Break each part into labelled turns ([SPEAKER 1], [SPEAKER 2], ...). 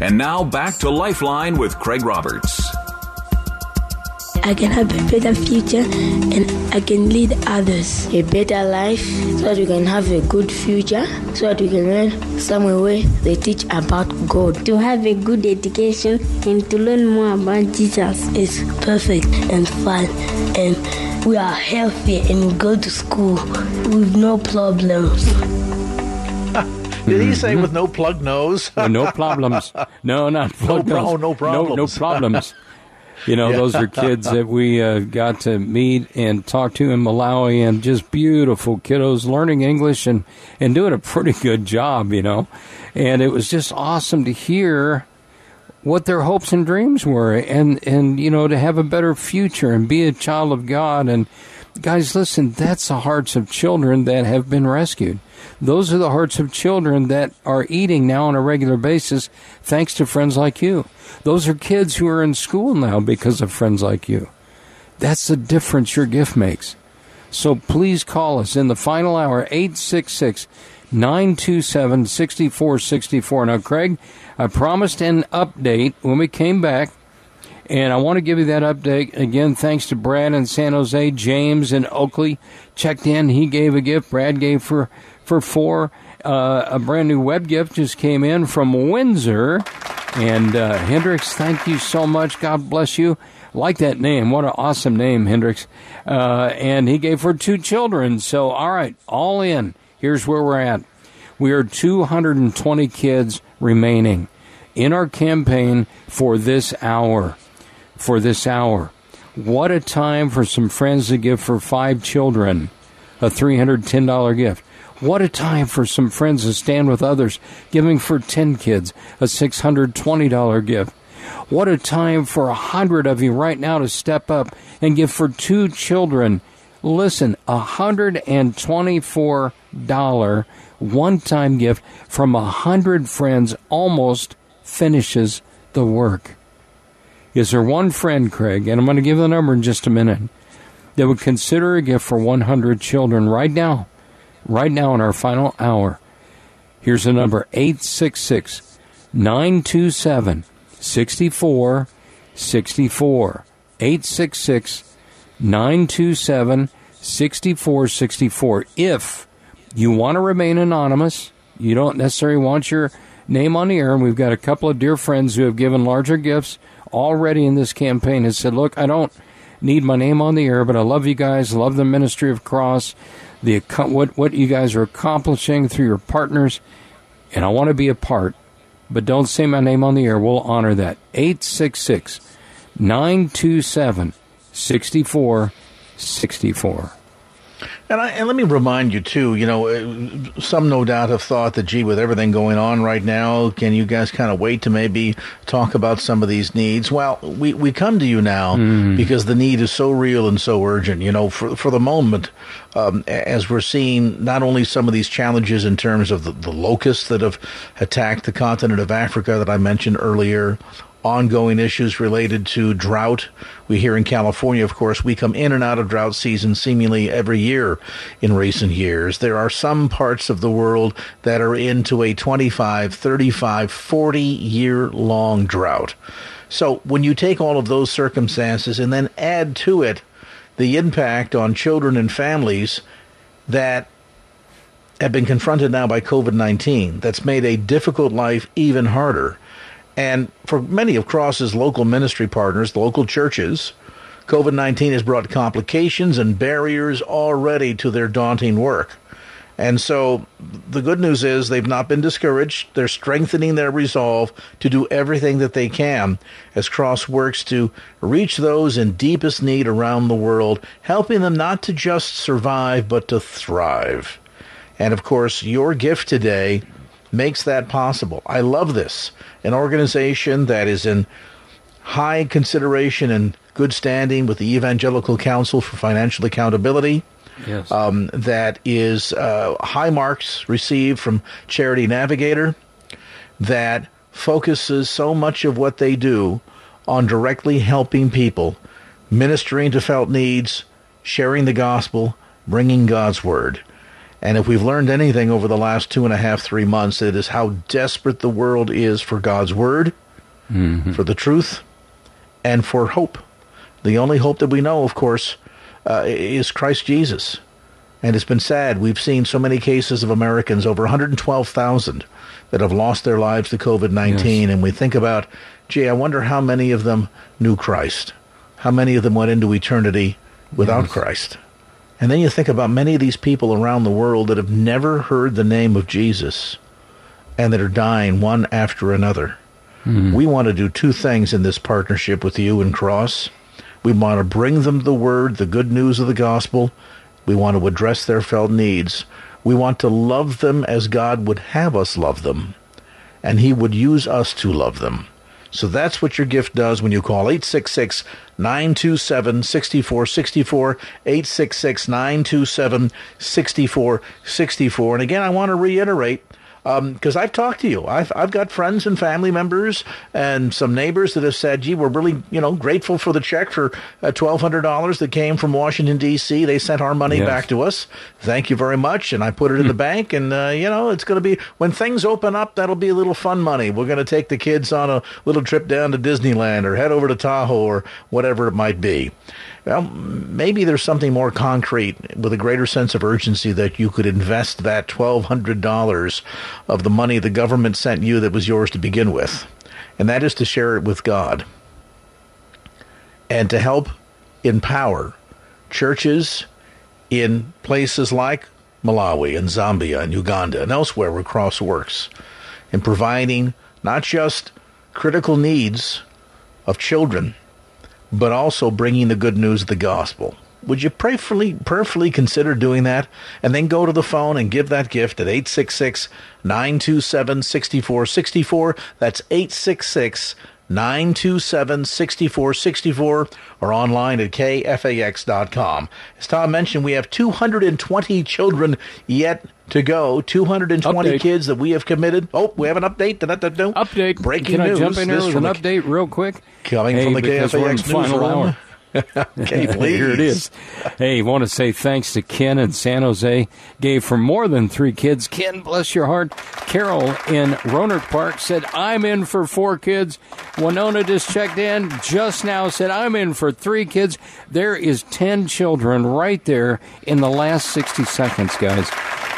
[SPEAKER 1] And now back to Lifeline with Craig Roberts.
[SPEAKER 2] I can have a better future and I can lead others
[SPEAKER 3] a better life so that we can have a good future, so that we can learn somewhere where they teach about God.
[SPEAKER 4] To have a good education and to learn more about Jesus
[SPEAKER 2] is perfect and fun and we are healthy and go to school with no problems.
[SPEAKER 5] Did he say with no plug nose?
[SPEAKER 6] no, no problems. No, not plug
[SPEAKER 5] no,
[SPEAKER 6] nose.
[SPEAKER 5] no problems.
[SPEAKER 6] No, no problems. You know, yeah. those are kids that we uh, got to meet and talk to in Malawi, and just beautiful kiddos learning English and, and doing a pretty good job, you know. And it was just awesome to hear what their hopes and dreams were, and, and you know, to have a better future and be a child of God. And guys, listen, that's the hearts of children that have been rescued. Those are the hearts of children that are eating now on a regular basis thanks to friends like you. Those are kids who are in school now because of friends like you. That's the difference your gift makes. So please call us in the final hour, 866 927 6464. Now, Craig, I promised an update when we came back, and I want to give you that update. Again, thanks to Brad in San Jose, James in Oakley checked in. He gave a gift. Brad gave for, for four. Uh, a brand new web gift just came in from Windsor. And uh, Hendricks, thank you so much. God bless you. Like that name. What an awesome name, Hendricks. Uh, and he gave her two children. So, all right, all in. Here's where we're at. We are 220 kids remaining in our campaign for this hour. For this hour. What a time for some friends to give for five children a $310 gift. What a time for some friends to stand with others, giving for 10 kids a $620 gift. What a time for a hundred of you right now to step up and give for two children. Listen, a $124 one time gift from a hundred friends almost finishes the work. Is there one friend, Craig, and I'm going to give the number in just a minute, that would consider a gift for 100 children right now? Right now in our final hour. Here's the number 866 927 6464. 866 927 6464. If you want to remain anonymous, you don't necessarily want your name on the air, and we've got a couple of dear friends who have given larger gifts already in this campaign and said, Look, I don't need my name on the air, but I love you guys, love the ministry of Cross the what what you guys are accomplishing through your partners, and I want to be a part. But don't say my name on the air. We'll honor that. 866 927 6464.
[SPEAKER 5] And, I, and let me remind you too. You know, uh, some no doubt have thought that, gee, with everything going on right now, can you guys kind of wait to maybe talk about some of these needs? Well, we, we come to you now mm. because the need is so real and so urgent. You know, for for the moment, um, as we're seeing not only some of these challenges in terms of the, the locusts that have attacked the continent of Africa that I mentioned earlier ongoing issues related to drought. We hear in California, of course, we come in and out of drought season seemingly every year in recent years. There are some parts of the world that are into a 25, 35, 40 year long drought. So when you take all of those circumstances and then add to it the impact on children and families that have been confronted now by COVID 19, that's made a difficult life even harder and for many of Cross's local ministry partners, the local churches, COVID 19 has brought complications and barriers already to their daunting work. And so the good news is they've not been discouraged. They're strengthening their resolve to do everything that they can as Cross works to reach those in deepest need around the world, helping them not to just survive, but to thrive. And of course, your gift today makes that possible. I love this. An organization that is in high consideration and good standing with the Evangelical Council for Financial Accountability.
[SPEAKER 6] Yes.
[SPEAKER 5] Um, that is uh, high marks received from Charity Navigator, that focuses so much of what they do on directly helping people, ministering to felt needs, sharing the gospel, bringing God's word. And if we've learned anything over the last two and a half, three months, it is how desperate the world is for God's word,
[SPEAKER 6] mm-hmm.
[SPEAKER 5] for the truth, and for hope. The only hope that we know, of course, uh, is Christ Jesus. And it's been sad. We've seen so many cases of Americans, over 112,000, that have lost their lives to COVID 19. Yes. And we think about, gee, I wonder how many of them knew Christ. How many of them went into eternity without yes. Christ? And then you think about many of these people around the world that have never heard the name of Jesus and that are dying one after another. Mm-hmm. We want to do two things in this partnership with you and Cross. We want to bring them the word, the good news of the gospel. We want to address their felt needs. We want to love them as God would have us love them, and He would use us to love them. So that's what your gift does when you call 866 927 6464. 866 927 6464. And again, I want to reiterate because um, I've talked to you. I've, I've got friends and family members and some neighbors that have said, gee, we're really, you know, grateful for the check for uh, $1,200 that came from Washington, D.C. They sent our money yes. back to us. Thank you very much. And I put it in the hmm. bank. And, uh, you know, it's going to be, when things open up, that'll be a little fun money. We're going to take the kids on a little trip down to Disneyland or head over to Tahoe or whatever it might be. Well, maybe there's something more concrete with a greater sense of urgency that you could invest that $1,200 of the money the government sent you that was yours to begin with, and that is to share it with God and to help empower churches in places like Malawi and Zambia and Uganda and elsewhere where Cross works in providing not just critical needs of children but also bringing the good news of the gospel. Would you prayerfully, prayerfully consider doing that? And then go to the phone and give that gift at 866 927 6464. That's 866 927 6464 or online at kfax.com. As Tom mentioned, we have 220 children yet to go. 220 update. kids that we have committed. Oh, we have an update.
[SPEAKER 6] Update.
[SPEAKER 5] Breaking
[SPEAKER 6] Can
[SPEAKER 5] news.
[SPEAKER 6] I jump in here with an update real quick?
[SPEAKER 5] Coming
[SPEAKER 6] hey,
[SPEAKER 5] from the KFAX newsroom. okay, please.
[SPEAKER 6] Here it is. Hey, want to say thanks to Ken in San Jose. Gave for more than three kids. Ken, bless your heart. Carol in Rohnert Park said, I'm in for four kids. Winona just checked in just now, said, I'm in for three kids. There is 10 children right there in the last 60 seconds, guys.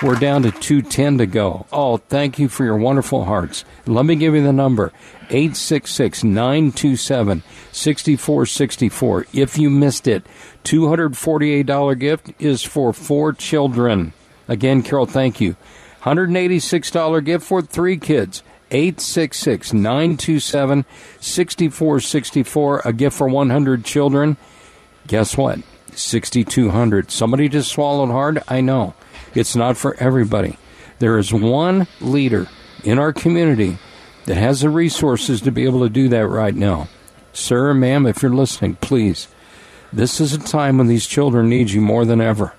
[SPEAKER 6] We're down to 210 to go. Oh, thank you for your wonderful hearts. Let me give you the number 866 927 6464. If you missed it, $248 gift is for four children. Again, Carol, thank you. $186 gift for three kids. 866 927 6464. A gift for 100 children. Guess what? 6,200. Somebody just swallowed hard? I know. It's not for everybody. There is one leader in our community that has the resources to be able to do that right now. Sir, ma'am, if you're listening, please. This is a time when these children need you more than ever.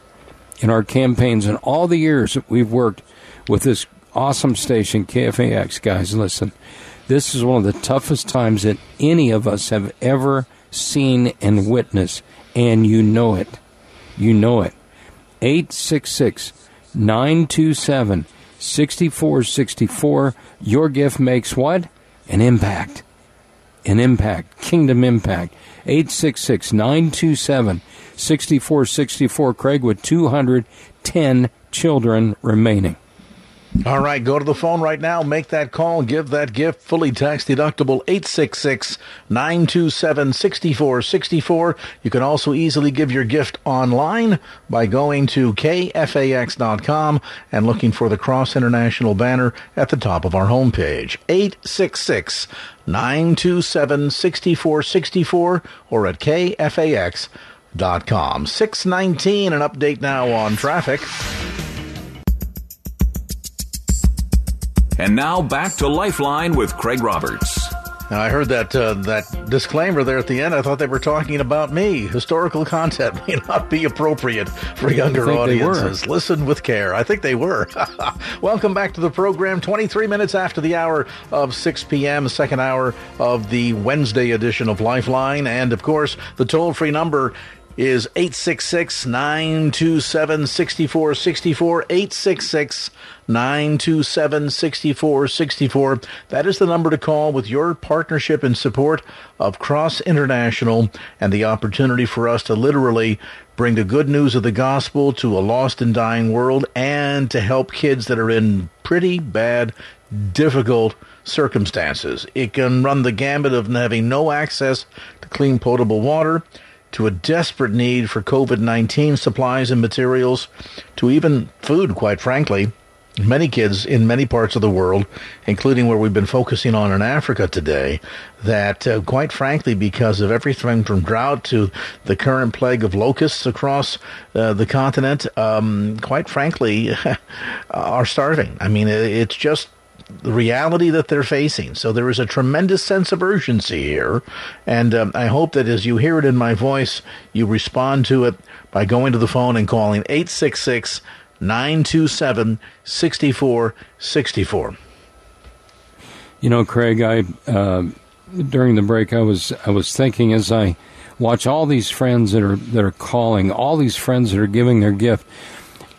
[SPEAKER 6] In our campaigns and all the years that we've worked with this awesome station, KFAX, guys, listen. This is one of the toughest times that any of us have ever seen and witnessed, and you know it. You know it. 866 927 6464. Your gift makes what? An impact. An impact. Kingdom impact. 866 927 6464. Craig with 210 children remaining.
[SPEAKER 5] All right, go to the phone right now. Make that call. Give that gift. Fully tax deductible 866 927 6464. You can also easily give your gift online by going to kfax.com and looking for the Cross International banner at the top of our homepage. 866 927 6464 or at kfax.com. 619, an update now on traffic.
[SPEAKER 1] And now back to Lifeline with Craig Roberts.
[SPEAKER 5] Now, I heard that uh, that disclaimer there at the end. I thought they were talking about me. Historical content may not be appropriate for younger audiences. Listen with care. I think they were. Welcome back to the program. 23 minutes after the hour of 6 p.m., second hour of the Wednesday edition of Lifeline. And, of course, the toll free number is 866 927 6464. 866 927 6464. That is the number to call with your partnership and support of Cross International and the opportunity for us to literally bring the good news of the gospel to a lost and dying world and to help kids that are in pretty bad, difficult circumstances. It can run the gambit of having no access to clean potable water to a desperate need for COVID 19 supplies and materials, to even food, quite frankly. Many kids in many parts of the world, including where we've been focusing on in Africa today, that uh, quite frankly, because of everything from drought to the current plague of locusts across uh, the continent, um, quite frankly, are starving. I mean, it's just the reality that they're facing. So there is a tremendous sense of urgency here. And um, I hope that as you hear it in my voice, you respond to it by going to the phone and calling 866 927 6464.
[SPEAKER 6] You know, Craig, I uh, during the break, I was I was thinking as I watch all these friends that are that are calling, all these friends that are giving their gift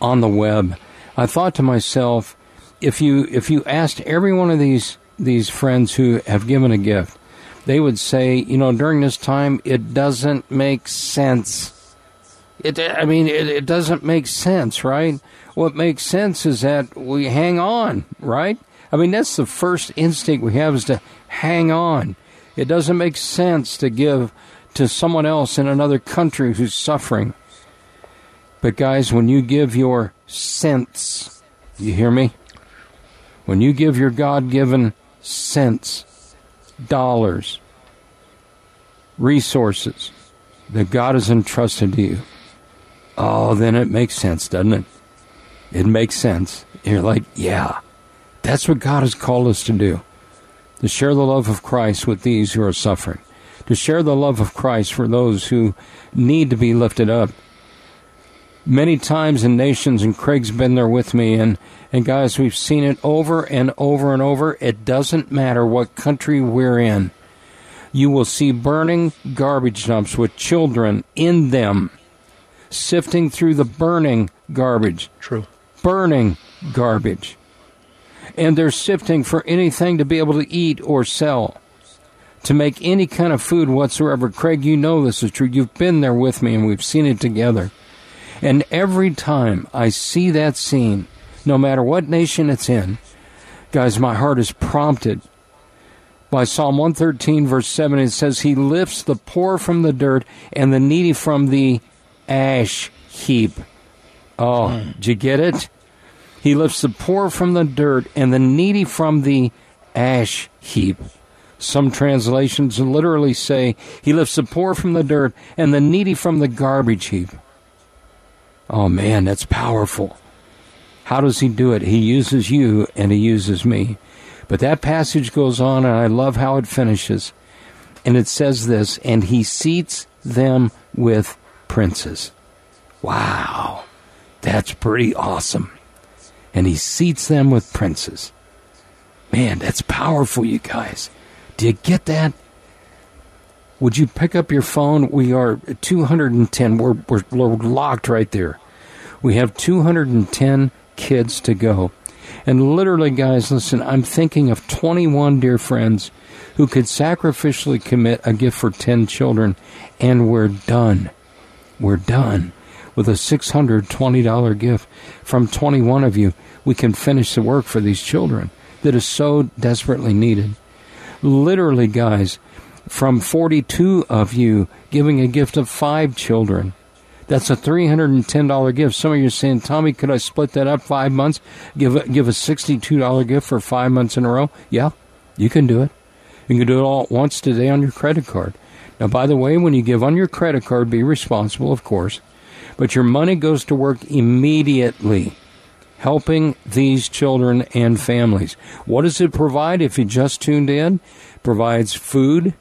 [SPEAKER 6] on the web. I thought to myself, if you if you asked every one of these these friends who have given a gift, they would say, you know, during this time, it doesn't make sense. It, I mean, it, it doesn't make sense, right? What makes sense is that we hang on, right? I mean, that's the first instinct we have is to hang on. It doesn't make sense to give to someone else in another country who's suffering. But guys, when you give your cents, you hear me? When you give your God given cents, dollars, resources that God has entrusted to you, oh, then it makes sense, doesn't it? It makes sense. You're like, yeah, that's what God has called us to do to share the love of Christ with these who are suffering, to share the love of Christ for those who need to be lifted up. Many times in nations, and Craig's been there with me, and and guys, we've seen it over and over and over. It doesn't matter what country we're in. You will see burning garbage dumps with children in them, sifting through the burning garbage.
[SPEAKER 5] True.
[SPEAKER 6] Burning garbage. And they're sifting for anything to be able to eat or sell, to make any kind of food whatsoever. Craig, you know this is true. You've been there with me and we've seen it together. And every time I see that scene, no matter what nation it's in. Guys, my heart is prompted by Psalm 113, verse 7. It says, He lifts the poor from the dirt and the needy from the ash heap. Oh, mm. did you get it? He lifts the poor from the dirt and the needy from the ash heap. Some translations literally say, He lifts the poor from the dirt and the needy from the garbage heap. Oh man, that's powerful. How does he do it? He uses you and he uses me. But that passage goes on, and I love how it finishes. And it says this, and he seats them with princes. Wow, that's pretty awesome. And he seats them with princes. Man, that's powerful, you guys. Do you get that? Would you pick up your phone? We are 210. We're, we're, we're locked right there. We have 210 kids to go. And literally, guys, listen, I'm thinking of 21 dear friends who could sacrificially commit a gift for 10 children, and we're done. We're done. With a $620 gift from 21 of you, we can finish the work for these children that is so desperately needed. Literally, guys, from 42 of you giving a gift of five children, that's a three hundred and ten dollar gift. Some of you are saying, Tommy, could I split that up five months? Give a, give a sixty two dollar gift for five months in a row? Yeah, you can do it. You can do it all at once today on your credit card. Now, by the way, when you give on your credit card, be responsible, of course, but your money goes to work immediately. helping these children and families. What does it provide if you just tuned in? Provides food,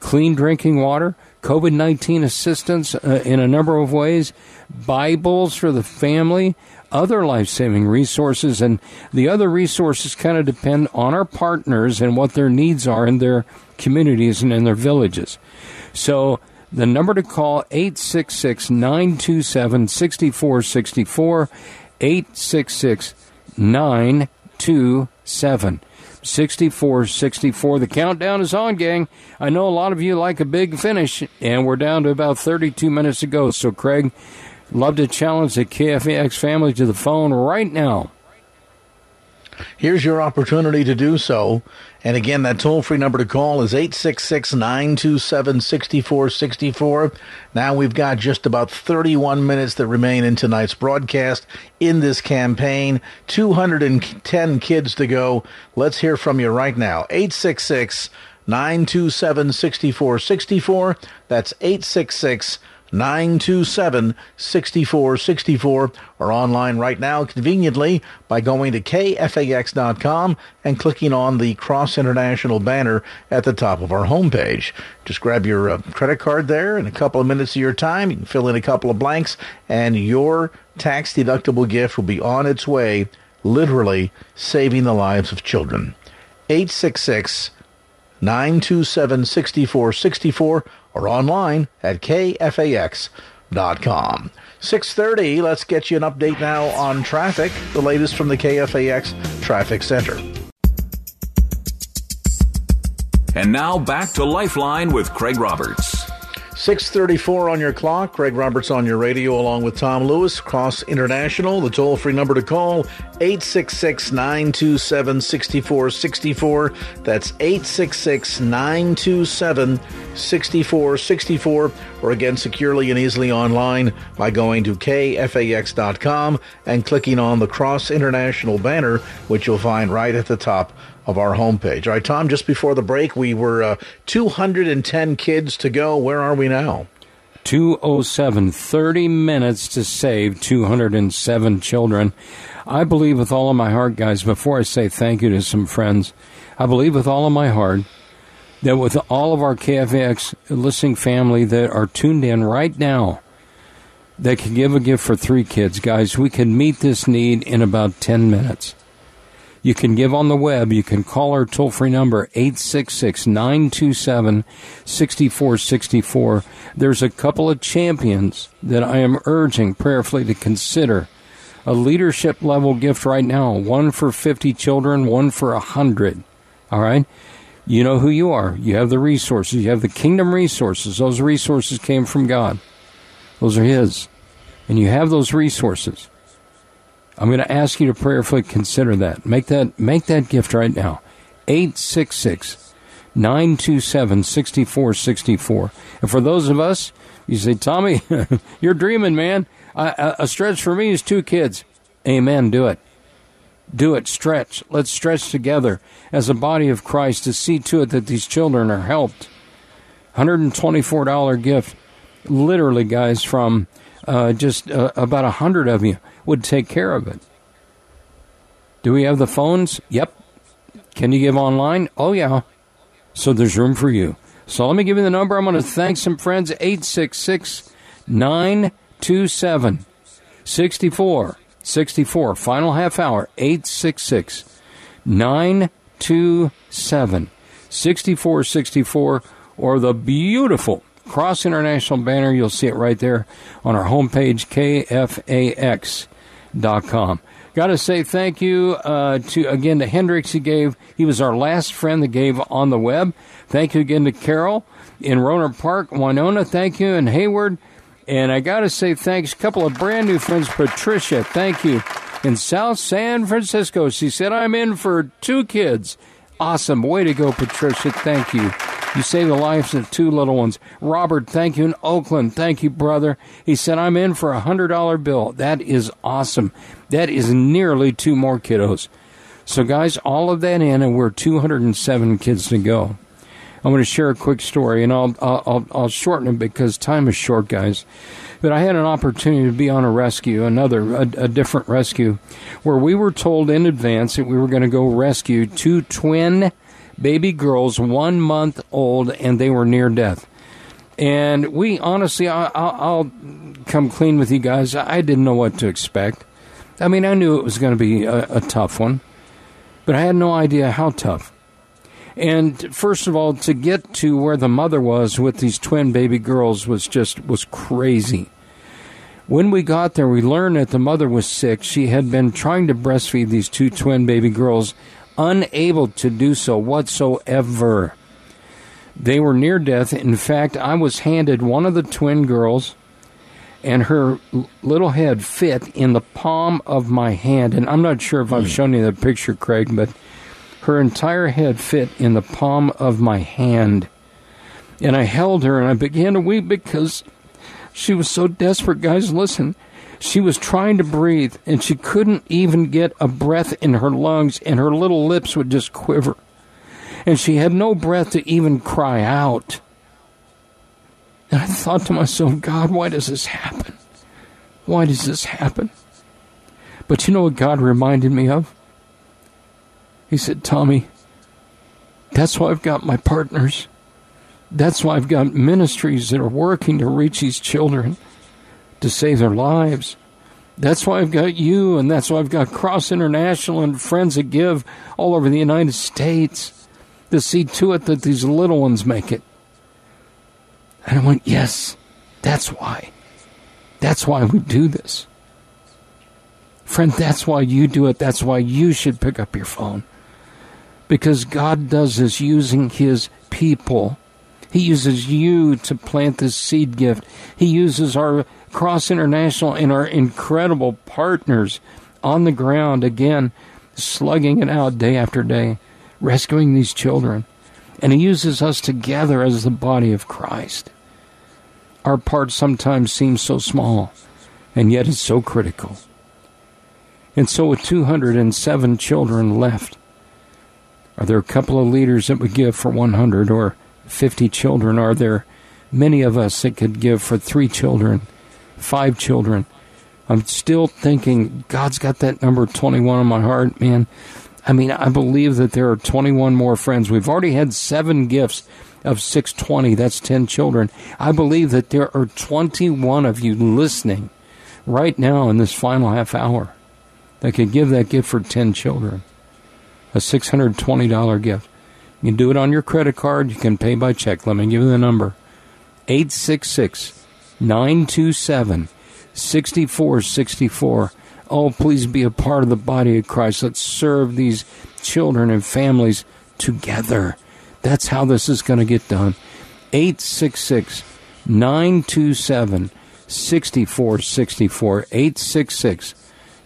[SPEAKER 6] clean drinking water, COVID 19 assistance uh, in a number of ways, Bibles for the family, other life saving resources, and the other resources kind of depend on our partners and what their needs are in their communities and in their villages. So the number to call 866 927 6464 866 927 6464. The countdown is on, gang. I know a lot of you like a big finish, and we're down to about 32 minutes to go. So, Craig, love to challenge the KFAX family to the phone right now.
[SPEAKER 5] Here's your opportunity to do so. And again, that toll free number to call is 866 927 6464. Now we've got just about 31 minutes that remain in tonight's broadcast in this campaign. 210 kids to go. Let's hear from you right now. 866 927 6464. That's 866 927 6464 or online right now conveniently by going to kfax.com and clicking on the Cross International banner at the top of our homepage. Just grab your uh, credit card there in a couple of minutes of your time. You can fill in a couple of blanks and your tax deductible gift will be on its way, literally saving the lives of children. 866 927 6464 or online at kfax.com. 6:30, let's get you an update now on traffic, the latest from the KFAX Traffic Center.
[SPEAKER 1] And now back to Lifeline with Craig Roberts.
[SPEAKER 5] 634 on your clock. Craig Roberts on your radio along with Tom Lewis. Cross International. The toll free number to call 866 927 6464. That's 866 927 6464. Or again, securely and easily online by going to kfax.com and clicking on the Cross International banner, which you'll find right at the top of our homepage. All right, Tom, just before the break, we were uh, 210 kids to go. Where are we now?
[SPEAKER 6] 207, 30 minutes to save 207 children. I believe with all of my heart, guys, before I say thank you to some friends, I believe with all of my heart that with all of our KFAX listening family that are tuned in right now, that can give a gift for three kids, guys, we can meet this need in about 10 minutes. You can give on the web. You can call our toll free number, 866 927 6464. There's a couple of champions that I am urging prayerfully to consider a leadership level gift right now one for 50 children, one for 100. All right? You know who you are. You have the resources. You have the kingdom resources. Those resources came from God, those are His. And you have those resources. I'm going to ask you to prayerfully consider that. Make that make that gift right now. 866 927 6464. And for those of us, you say, Tommy, you're dreaming, man. a stretch for me is two kids. Amen. Do it. Do it. Stretch. Let's stretch together as a body of Christ to see to it that these children are helped. $124 gift. Literally, guys, from uh, just uh, about a hundred of you would take care of it. Do we have the phones? Yep. Can you give online? Oh, yeah. So there's room for you. So let me give you the number. I'm going to thank some friends. 866 927 64 64. Final half hour. 866 927 6464 or the beautiful Cross International banner. You'll see it right there on our homepage, kfax.com. Got to say thank you uh, to again to Hendrix. He gave. He was our last friend that gave on the web. Thank you again to Carol in Rohnert Park, Winona. Thank you and Hayward. And I got to say thanks. A couple of brand new friends, Patricia. Thank you in South San Francisco. She said I'm in for two kids. Awesome. Way to go, Patricia. Thank you. You saved the lives of two little ones. Robert, thank you in Oakland. Thank you, brother. He said, I'm in for a $100 bill. That is awesome. That is nearly two more kiddos. So, guys, all of that in, and we're 207 kids to go. I'm going to share a quick story, and I'll, I'll, I'll shorten it because time is short, guys. But I had an opportunity to be on a rescue, another, a, a different rescue, where we were told in advance that we were going to go rescue two twin baby girls, one month old, and they were near death. And we honestly, I, will come clean with you guys. I didn't know what to expect. I mean, I knew it was going to be a, a tough one, but I had no idea how tough. And first of all, to get to where the mother was with these twin baby girls was just was crazy. When we got there, we learned that the mother was sick. She had been trying to breastfeed these two twin baby girls, unable to do so whatsoever. They were near death. In fact, I was handed one of the twin girls, and her little head fit in the palm of my hand. And I'm not sure if I've hmm. shown you the picture, Craig, but her entire head fit in the palm of my hand. And I held her and I began to weep because she was so desperate. Guys, listen. She was trying to breathe and she couldn't even get a breath in her lungs and her little lips would just quiver. And she had no breath to even cry out. And I thought to myself, God, why does this happen? Why does this happen? But you know what God reminded me of? He said, Tommy, that's why I've got my partners. That's why I've got ministries that are working to reach these children to save their lives. That's why I've got you, and that's why I've got Cross International and Friends that Give all over the United States to see to it that these little ones make it. And I went, Yes, that's why. That's why we do this. Friend, that's why you do it. That's why you should pick up your phone because God does this using His people. He uses you to plant this seed gift. He uses our Cross International and our incredible partners on the ground, again, slugging it out day after day, rescuing these children. And He uses us together as the body of Christ. Our part sometimes seems so small, and yet it's so critical. And so, with 207 children left, are there a couple of leaders that would give for 100 or 50 children? Are there many of us that could give for three children, five children? I'm still thinking God's got that number 21 on my heart, man. I mean, I believe that there are 21 more friends. We've already had seven gifts of 620. That's 10 children. I believe that there are 21 of you listening right now in this final half hour that could give that gift for 10 children a $620 gift. You can do it on your credit card. You can pay by check. Let me give you the number 866 927 6464. Oh, please be a part of the body of Christ. Let's serve these children and families together. That's how this is going to get done. 866 927 6464. 866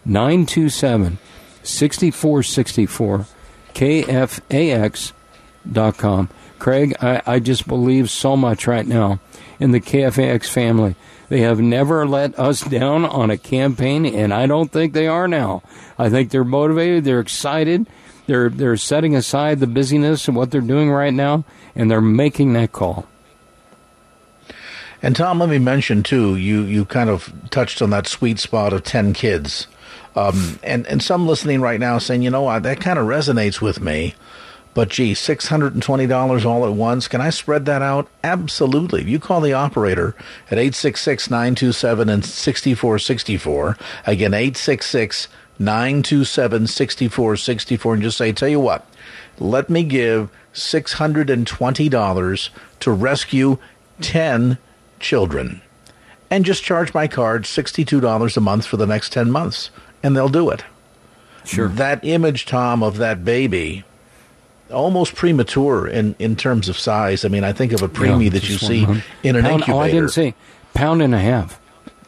[SPEAKER 6] 927 6464 kfax.com. Craig, I, I just believe so much right now in the KFAX family. They have never let us down on a campaign, and I don't think they are now. I think they're motivated, they're excited, they're they're setting aside the busyness of what they're doing right now, and they're making that call.
[SPEAKER 5] And Tom, let me mention too, you you kind of touched on that sweet spot of ten kids. Um, and, and some listening right now saying, you know what, that kind of resonates with me. But gee, $620 all at once. Can I spread that out? Absolutely. You call the operator at 866 927 and 6464, again, 866 927 6464, and just say, tell you what, let me give $620 to rescue 10 children. And just charge my card $62 a month for the next 10 months and they'll do it.
[SPEAKER 6] Sure.
[SPEAKER 5] That image, Tom, of that baby, almost premature in, in terms of size. I mean, I think of a preemie yeah, that you see in an
[SPEAKER 6] pound,
[SPEAKER 5] incubator.
[SPEAKER 6] Oh, I didn't say pound and a half.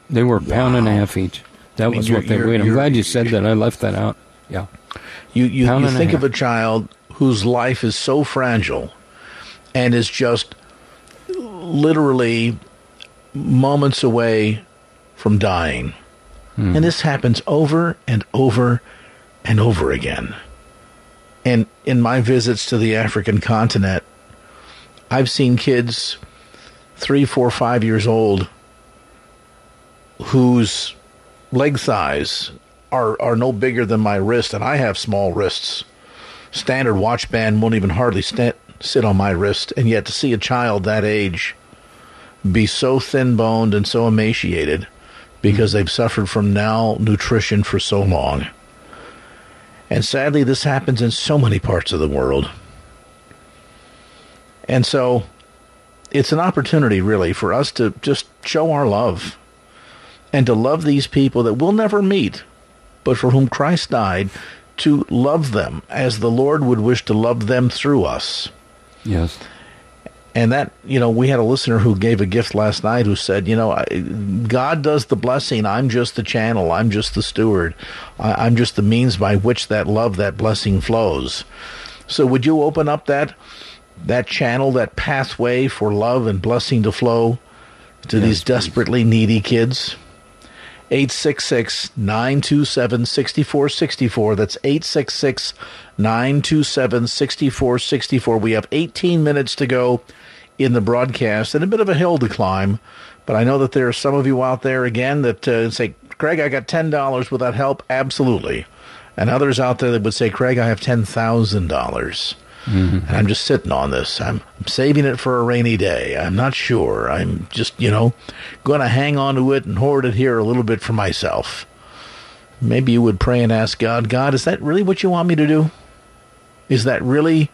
[SPEAKER 6] They were wow. pound and a half each. That I mean, was what they weighed. I'm glad you said that. I left that out. Yeah.
[SPEAKER 5] You you, you think of a child whose life is so fragile and is just literally moments away from dying. Hmm. And this happens over and over and over again. And in my visits to the African continent, I've seen kids three, four, five years old whose leg thighs are, are no bigger than my wrist, and I have small wrists. Standard watch band won't even hardly st- sit on my wrist, and yet to see a child that age be so thin boned and so emaciated because they've suffered from malnutrition for so long. And sadly, this happens in so many parts of the world. And so it's an opportunity, really, for us to just show our love and to love these people that we'll never meet, but for whom Christ died, to love them as the Lord would wish to love them through us.
[SPEAKER 6] Yes.
[SPEAKER 5] And that, you know, we had a listener who gave a gift last night who said, you know, God does the blessing. I'm just the channel. I'm just the steward. I'm just the means by which that love, that blessing flows. So would you open up that that channel, that pathway for love and blessing to flow to yes, these desperately please. needy kids? 866 927 6464. That's 866 927 6464. We have 18 minutes to go in the broadcast and a bit of a hill to climb. But I know that there are some of you out there again that uh, say, Craig, I got $10. without help? Absolutely. And others out there that would say, Craig, I have $10,000. Mm-hmm. And I'm just sitting on this. I'm, I'm saving it for a rainy day. I'm not sure. I'm just, you know, going to hang on to it and hoard it here a little bit for myself. Maybe you would pray and ask God, God, is that really what you want me to do? Is that really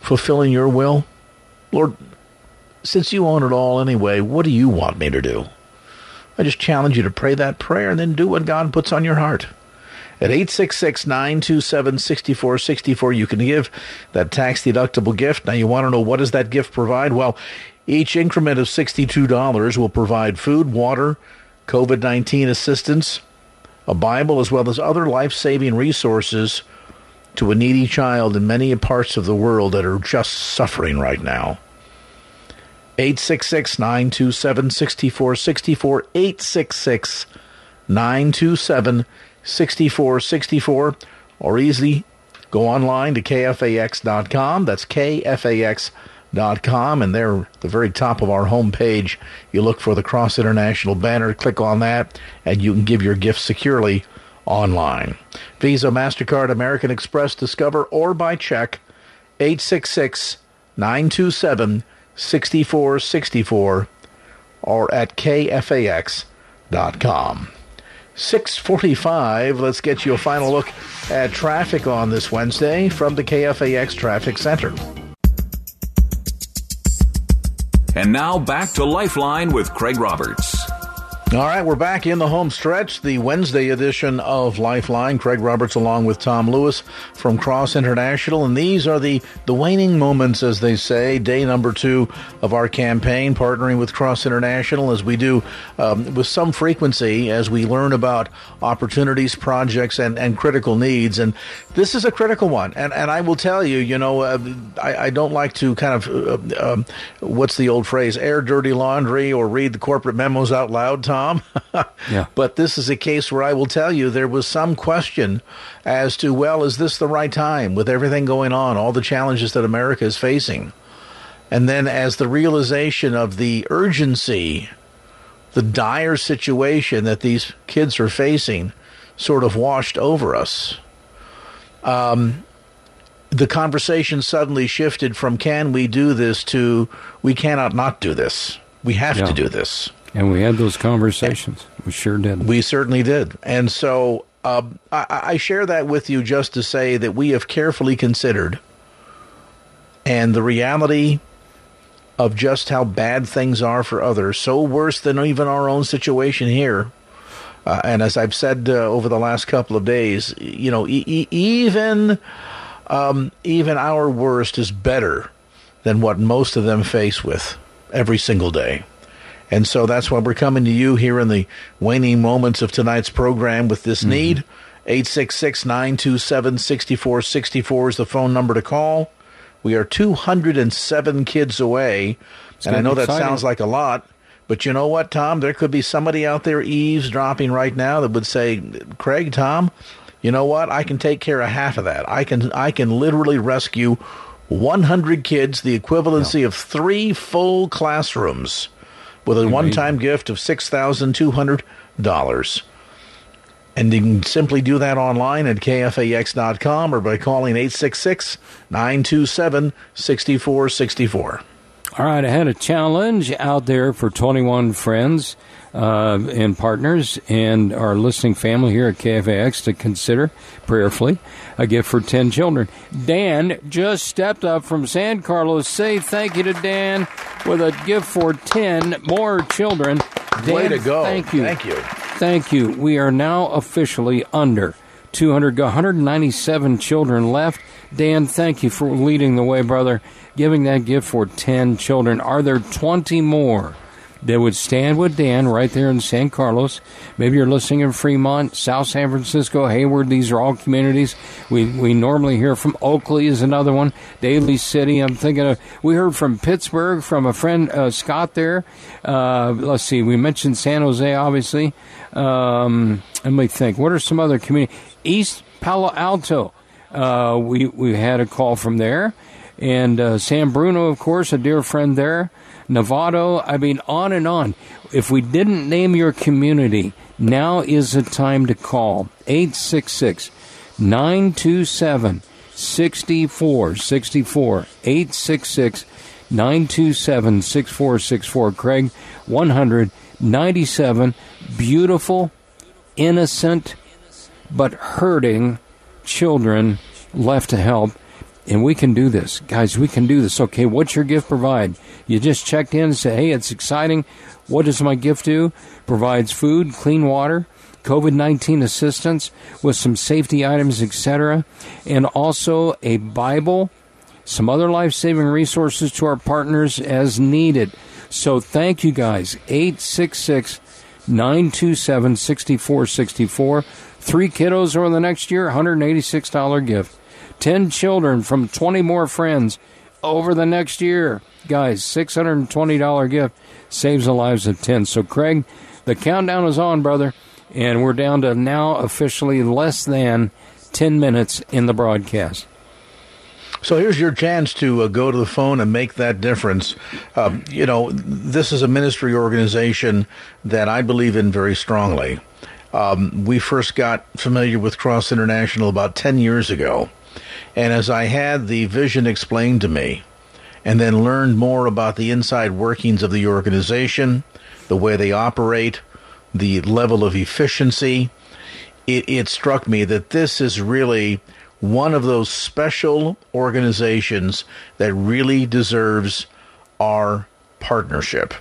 [SPEAKER 5] fulfilling your will? Lord, since you own it all anyway, what do you want me to do? I just challenge you to pray that prayer and then do what God puts on your heart. At 866 927 6464, you can give that tax deductible gift. Now, you want to know what does that gift provide? Well, each increment of $62 will provide food, water, COVID 19 assistance, a Bible, as well as other life saving resources to a needy child in many parts of the world that are just suffering right now. 866 927 6464. 866 927 6464. Or easily go online to kfax.com. That's kfax.com. And there, the very top of our homepage, you look for the Cross International banner, click on that, and you can give your gift securely online. Visa, MasterCard, American Express, Discover, or by check, 866 927 6464 or at kfax.com. 645, let's get you a final look at traffic on this Wednesday from the KFAX Traffic Center.
[SPEAKER 1] And now back to Lifeline with Craig Roberts.
[SPEAKER 5] All right, we're back in the home stretch, the Wednesday edition of Lifeline. Craig Roberts along with Tom Lewis from Cross International. And these are the, the waning moments, as they say, day number two of our campaign, partnering with Cross International as we do um, with some frequency as we learn about opportunities, projects, and, and critical needs. And this is a critical one. And, and I will tell you, you know, uh, I, I, don't like to kind of, uh, um, what's the old phrase, air dirty laundry or read the corporate memos out loud, Tom. Tom. yeah. But this is a case where I will tell you there was some question as to, well, is this the right time with everything going on, all the challenges that America is facing? And then as the realization of the urgency, the dire situation that these kids are facing sort of washed over us, um, the conversation suddenly shifted from can we do this to we cannot not do this. We have yeah. to do this.
[SPEAKER 6] And we had those conversations. We sure did.
[SPEAKER 5] We certainly did. And so uh, I, I share that with you just to say that we have carefully considered and the reality of just how bad things are for others, so worse than even our own situation here. Uh, and as I've said uh, over the last couple of days, you know, e- even um, even our worst is better than what most of them face with every single day. And so that's why we're coming to you here in the waning moments of tonight's program with this mm-hmm. need. 866 927 6464 is the phone number to call. We are 207 kids away. It's and I know that sounds like a lot, but you know what, Tom? There could be somebody out there eavesdropping right now that would say, Craig, Tom, you know what? I can take care of half of that. I can I can literally rescue 100 kids, the equivalency of three full classrooms, with a one time gift of $6,200. And you can simply do that online at kfax.com or by calling 866 927 6464.
[SPEAKER 6] All right, I had a challenge out there for 21 friends uh, and partners and our listening family here at KFAX to consider prayerfully a gift for 10 children. Dan just stepped up from San Carlos. Say thank you to Dan with a gift for 10 more children. Dan,
[SPEAKER 5] Way to go.
[SPEAKER 6] Thank you.
[SPEAKER 5] Thank you.
[SPEAKER 6] Thank you. We are now officially under 200, 197 children left. Dan, thank you for leading the way, brother, giving that gift for 10 children. Are there 20 more? That would stand with Dan right there in San Carlos. Maybe you're listening in Fremont, South San Francisco, Hayward. These are all communities. We we normally hear from Oakley is another one. Daly City. I'm thinking of. We heard from Pittsburg from a friend uh, Scott there. Uh, let's see. We mentioned San Jose, obviously. Um, let me think. What are some other communities? East Palo Alto. Uh, we we had a call from there, and uh, San Bruno, of course, a dear friend there. Novato, I mean, on and on. If we didn't name your community, now is the time to call 866 927 6464. 866 927 6464. Craig, 197 beautiful, innocent, but hurting children left to help. And we can do this. Guys, we can do this. Okay, what's your gift provide? You just checked in and say, hey, it's exciting. What does my gift do? Provides food, clean water, COVID 19 assistance with some safety items, etc., and also a Bible, some other life saving resources to our partners as needed. So thank you guys. 866 927 6464. Three kiddos over the next year, $186 gift. 10 children from 20 more friends over the next year. Guys, $620 gift saves the lives of 10. So, Craig, the countdown is on, brother, and we're down to now officially less than 10 minutes in the broadcast.
[SPEAKER 5] So here's your chance to uh, go to the phone and make that difference. Um, you know, this is a ministry organization that I believe in very strongly. Um, we first got familiar with Cross International about 10 years ago. And as I had the vision explained to me, and then learned more about the inside workings of the organization, the way they operate, the level of efficiency, it, it struck me that this is really one of those special organizations that really deserves our partnership.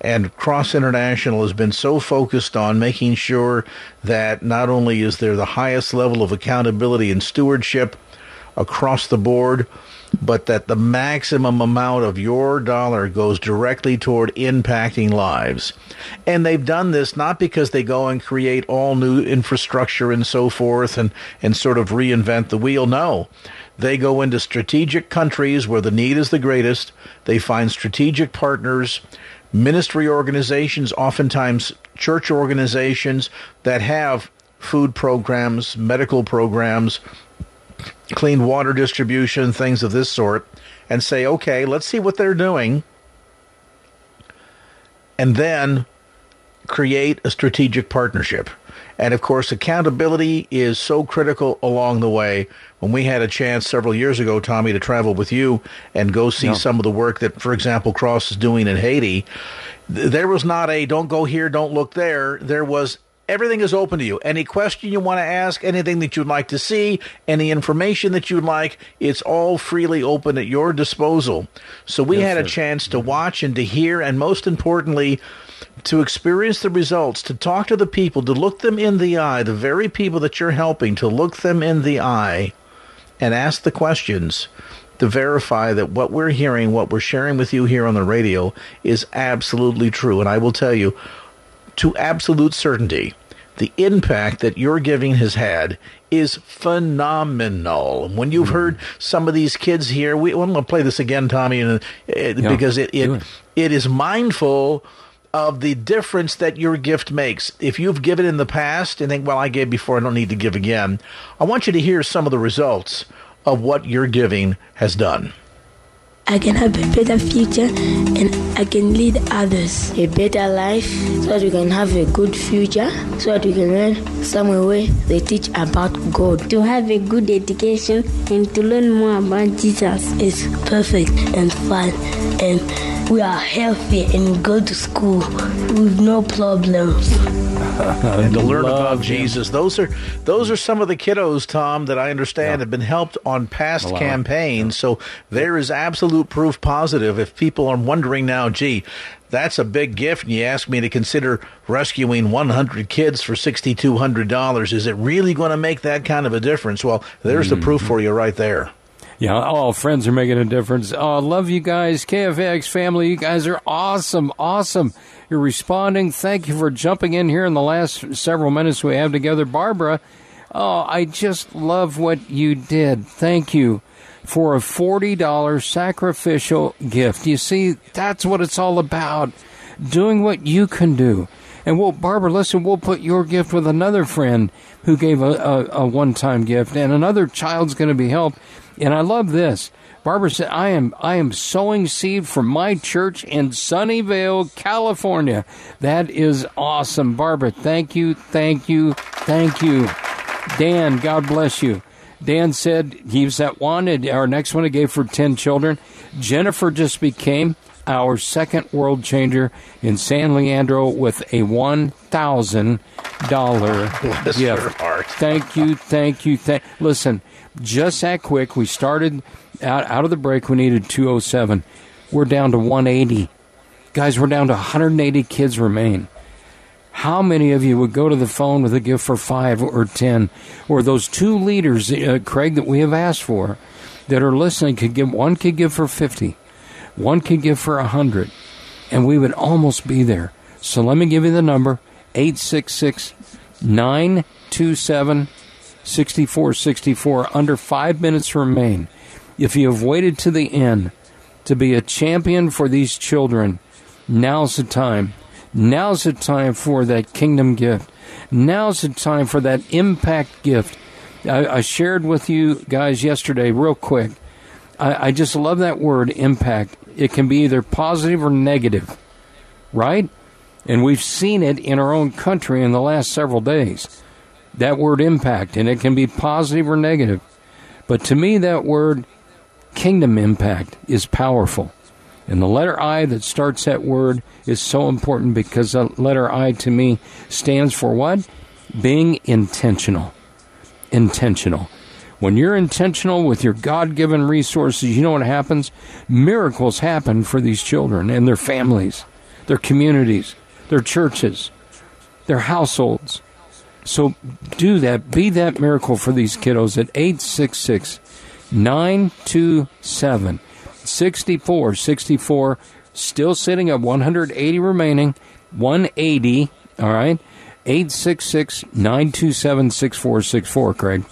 [SPEAKER 5] And Cross International has been so focused on making sure that not only is there the highest level of accountability and stewardship across the board, but that the maximum amount of your dollar goes directly toward impacting lives. And they've done this not because they go and create all new infrastructure and so forth and, and sort of reinvent the wheel. No. They go into strategic countries where the need is the greatest. They find strategic partners, ministry organizations, oftentimes church organizations that have food programs, medical programs, clean water distribution, things of this sort, and say, okay, let's see what they're doing, and then create a strategic partnership. And of course, accountability is so critical along the way. When we had a chance several years ago, Tommy, to travel with you and go see yeah. some of the work that, for example, Cross is doing in Haiti, there was not a don't go here, don't look there. There was everything is open to you. Any question you want to ask, anything that you'd like to see, any information that you'd like, it's all freely open at your disposal. So we yes, had a sir. chance to watch and to hear, and most importantly, to experience the results, to talk to the people, to look them in the eye, the very people that you're helping, to look them in the eye and ask the questions to verify that what we're hearing, what we're sharing with you here on the radio is absolutely true. And I will tell you, to absolute certainty, the impact that your giving has had is phenomenal. When you've mm-hmm. heard some of these kids here, we, I'm going to play this again, Tommy, uh, yeah, because it it, it it is mindful of the difference that your gift makes. If you've given in the past and think, well, I gave before, I don't need to give again, I want you to hear some of the results of what your giving has done.
[SPEAKER 2] I can have a better future and I can lead others.
[SPEAKER 3] A better life so that we can have a good future, so that we can learn somewhere where they teach about God.
[SPEAKER 4] To have a good education and to learn more about Jesus.
[SPEAKER 2] is perfect and fun and we are healthy and go to school with no problems.
[SPEAKER 5] and to learn about Jesus. Those are those are some of the kiddos, Tom, that I understand yeah. have been helped on past campaigns. So there is absolute proof positive. If people are wondering now, gee, that's a big gift, and you ask me to consider rescuing 100 kids for $6,200, is it really going to make that kind of a difference? Well, there's mm-hmm. the proof for you right there.
[SPEAKER 6] Yeah, all friends are making a difference. Oh, love you guys, KFAX family. You guys are awesome, awesome. You're responding. Thank you for jumping in here in the last several minutes we have together. Barbara, oh, I just love what you did. Thank you for a $40 sacrificial gift. You see, that's what it's all about. Doing what you can do. And we'll, Barbara, listen, we'll put your gift with another friend who gave a, a, a one time gift, and another child's going to be helped. And I love this. Barbara said, I am, I am sowing seed for my church in Sunnyvale, California. That is awesome. Barbara, thank you, thank you, thank you. Dan, God bless you. Dan said he's that one. And Our next one he gave for 10 children. Jennifer just became our second world changer in San Leandro with a $1,000 gift. Thank you, thank you, thank Listen, just that quick. We started out, out of the break, we needed 207. We're down to 180. Guys, we're down to 180 kids remain. How many of you would go to the phone with a gift for five or ten, or those two leaders, uh, Craig, that we have asked for, that are listening? Could give one could give for fifty, one could give for a hundred, and we would almost be there. So let me give you the number: eight six six nine two seven sixty four sixty four. Under five minutes remain. If you have waited to the end to be a champion for these children, now's the time. Now's the time for that kingdom gift. Now's the time for that impact gift. I, I shared with you guys yesterday, real quick. I, I just love that word, impact. It can be either positive or negative, right? And we've seen it in our own country in the last several days. That word impact, and it can be positive or negative. But to me, that word kingdom impact is powerful. And the letter I that starts that word is so important because the letter I to me stands for what? Being intentional. Intentional. When you're intentional with your God given resources, you know what happens? Miracles happen for these children and their families, their communities, their churches, their households. So do that. Be that miracle for these kiddos at 866 927 64, 64, still sitting at 180 remaining, 180, all right, 866 927 6464, Craig.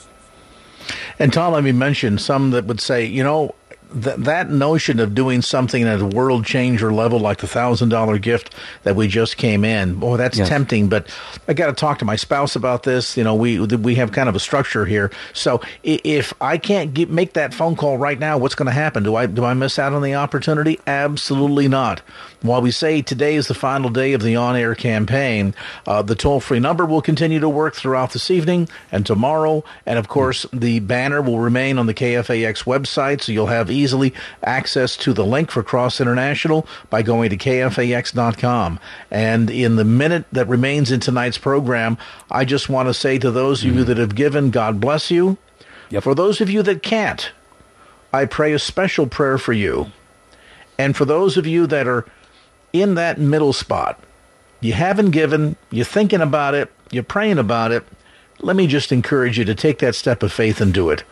[SPEAKER 5] And Tom, let me mention some that would say, you know, th- that notion of doing something at a world changer level like the thousand dollar gift that we just came in, boy, that's yes. tempting. But I got to talk to my spouse about this. You know, we we have kind of a structure here. So if I can't get, make that phone call right now, what's going to happen? Do I do I miss out on the opportunity? Absolutely not. While we say today is the final day of the on air campaign, uh, the toll free number will continue to work throughout this evening and tomorrow. And of course, the banner will remain on the KFAX website, so you'll have easily access to the link for Cross International by going to KFAX.com. And in the minute that remains in tonight's program, I just want to say to those of you hmm. that have given, God bless you. Yep. For those of you that can't, I pray a special prayer for you. And for those of you that are in that middle spot. You haven't given, you're thinking about it, you're praying about it. Let me just encourage you to take that step of faith and do it.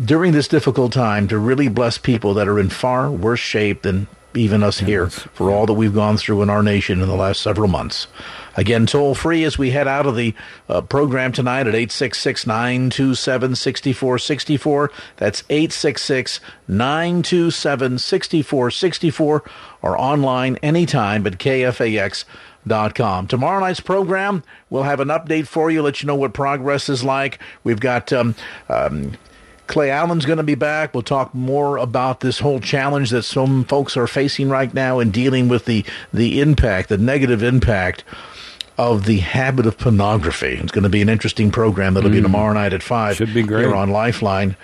[SPEAKER 5] During this difficult time, to really bless people that are in far worse shape than even us here for all that we've gone through in our nation in the last several months. Again, toll free as we head out of the uh, program tonight at 866 927 6464. That's 866 927 6464 or online anytime at kfax.com. Tomorrow night's program, we'll have an update for you, let you know what progress is like. We've got um, um, Clay Allen's going to be back. We'll talk more about this whole challenge that some folks are facing right now in dealing with the, the impact, the negative impact of the habit of pornography. It's going to be an interesting program that'll mm. be tomorrow night at 5
[SPEAKER 6] Should be great.
[SPEAKER 5] here on Lifeline.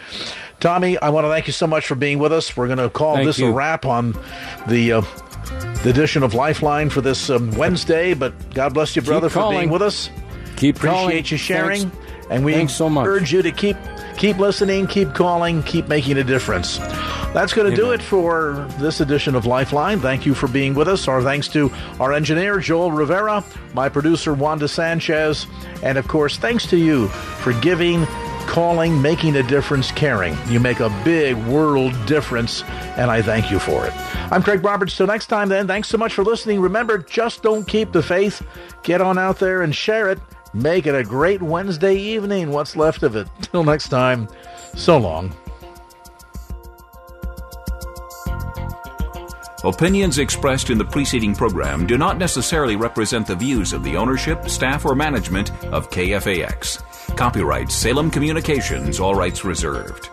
[SPEAKER 5] Tommy, I want to thank you so much for being with us. We're going to call
[SPEAKER 6] thank
[SPEAKER 5] this
[SPEAKER 6] you.
[SPEAKER 5] a wrap on the uh, the edition of Lifeline for this um, Wednesday. But God bless you, brother, for being with us.
[SPEAKER 6] Keep
[SPEAKER 5] appreciate
[SPEAKER 6] calling.
[SPEAKER 5] you sharing,
[SPEAKER 6] Thanks.
[SPEAKER 5] And we
[SPEAKER 6] Thanks so much.
[SPEAKER 5] urge you to keep keep listening, keep calling, keep making a difference. That's going to do it for this edition of Lifeline. Thank you for being with us. Our thanks to our engineer Joel Rivera, my producer Wanda Sanchez, and of course, thanks to you for giving calling, making a difference, caring. You make a big world difference, and I thank you for it. I'm Craig Roberts. Till next time, then, thanks so much for listening. Remember, just don't keep the faith. Get on out there and share it. Make it a great Wednesday evening, what's left of it. Till next time, so long.
[SPEAKER 1] Opinions expressed in the preceding program do not necessarily represent the views of the ownership, staff, or management of KFAX. Copyright Salem Communications, all rights reserved.